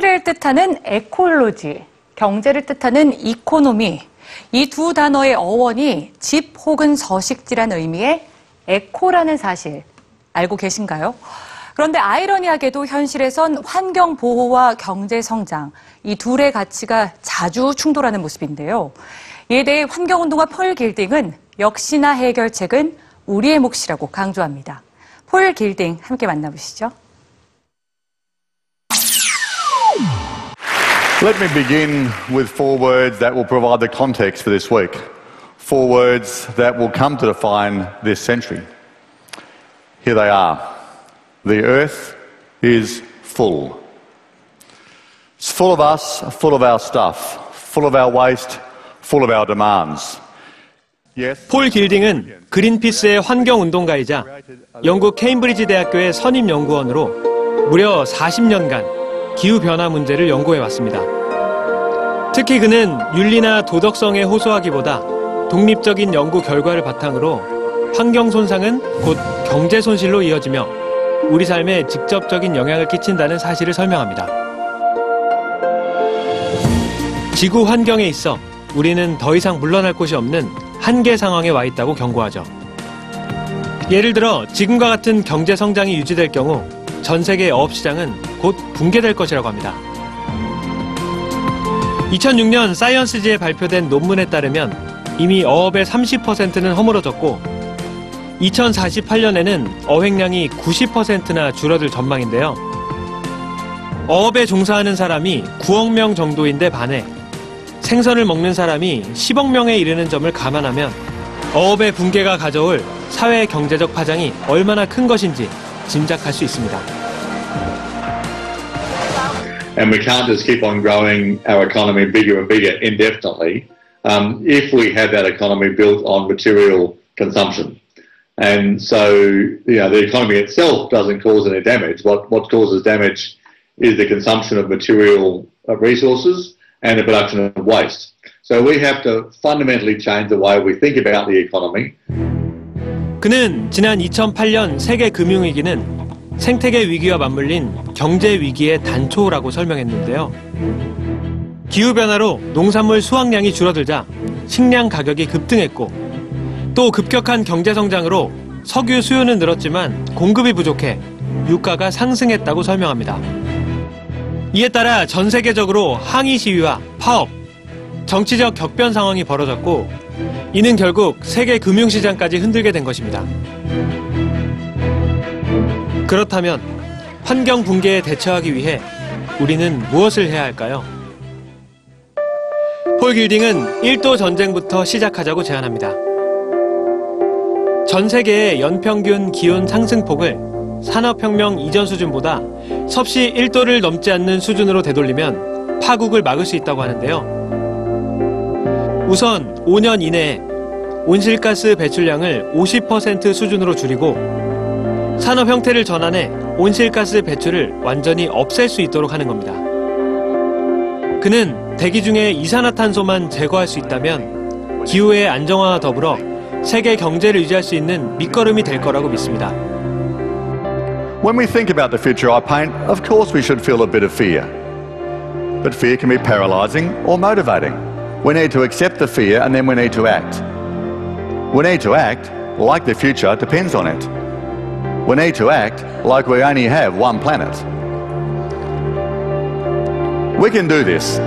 뜻하는 ecology, 경제를 뜻하는 economy, 이 두 단어의 어원이 집 혹은 서식지란 의미의 eco라는 사실 알고 계신가요? 그런데 아이러니하게도 현실에선 환경 보호와 경제 성장, 이 둘의 가치가 자주 충돌하는 모습인데요. 이에 대해 환경운동가 폴 길딩은 역시나 해결책은 우리의 몫이라고 강조합니다. 폴 길딩 함께 만나보시죠. Let me begin with four words that will provide the context for this week. Four words that will come to define this century. Here they are. The earth is full. It's full of us, full of our stuff, full of our waste, full of our demands. Yes. 폴 길딩은 그린피스의 환경운동가이자 영국 케임브리지 대학교의 선임연구원으로 무려 40년간 기후변화 문제를 연구해 왔습니다. 특히 그는 윤리나 도덕성에 호소하기보다 독립적인 연구 결과를 바탕으로 환경 손상은 곧 경제 손실로 이어지며 우리 삶에 직접적인 영향을 끼친다는 사실을 설명합니다. 지구 환경에 있어 우리는 더 이상 물러날 곳이 없는 한계 상황에 와 있다고 경고하죠. 예를 들어 지금과 같은 경제 성장이 유지될 경우 전 세계 어업 시장은 곧 붕괴될 것이라고 합니다. 2006년 사이언스지에 발표된 논문에 따르면 이미 어업의 30%는 허물어졌고 2048년에는 어획량이 90%나 줄어들 전망인데요. 어업에 종사하는 사람이 9억 명 정도인데 반해 생선을 먹는 사람이 10억 명에 이르는 점을 감안하면 어업의 붕괴가 가져올 사회 경제적 파장이 얼마나 큰 것인지 짐작할 수 있습니다. and we can't just keep on growing our economy bigger and bigger indefinitely um, if we have that economy built on material consumption. And so, you know, the economy itself doesn't cause any damage. What, what causes damage is the consumption of material uh, resources and the production of waste. So we have to fundamentally change the way we think about the economy 그는 지난 2008년 세계 금융위기는 생태계 위기와 맞물린 경제 위기의 단초라고 설명했는데요. 기후변화로 농산물 수확량이 줄어들자 식량 가격이 급등했고 또 급격한 경제 성장으로 석유 수요는 늘었지만 공급이 부족해 유가가 상승했다고 설명합니다. 이에 따라 전 세계적으로 항의 시위와 파업, 정치적 격변 상황이 벌어졌고 이는 결국 세계 금융시장까지 흔들게 된 것입니다. 그렇다면 환경 붕괴에 대처하기 위해 우리는 무엇을 해야 할까요? 폴 길딩은 1도 전쟁부터 시작하자고 제안합니다. 전 세계의 연평균 기온 상승폭을 산업혁명 이전 수준보다 섭씨 1도를 넘지 않는 수준으로 되돌리면 파국을 막을 수 있다고 하는데요. 우선 5년 이내에 온실가스 배출량을 50% 수준으로 줄이고 산업 형태를 전환해 온실가스 배출을 완전히 없앨 수 있도록 하는 겁니다. 그는 대기 중에 이산화탄소만 제거할 수 있다면 기후의 안정화와 더불어 세계 경제를 유지할 수 있는 밑거름이 될 거라고 믿습니다. When we think about the future I paint, of course we should feel a bit of fear. But fear can be paralysing or motivating. We need to accept the fear and then we need to act. We need to act like the future depends on it. We need to act like we only have one planet. We can do this.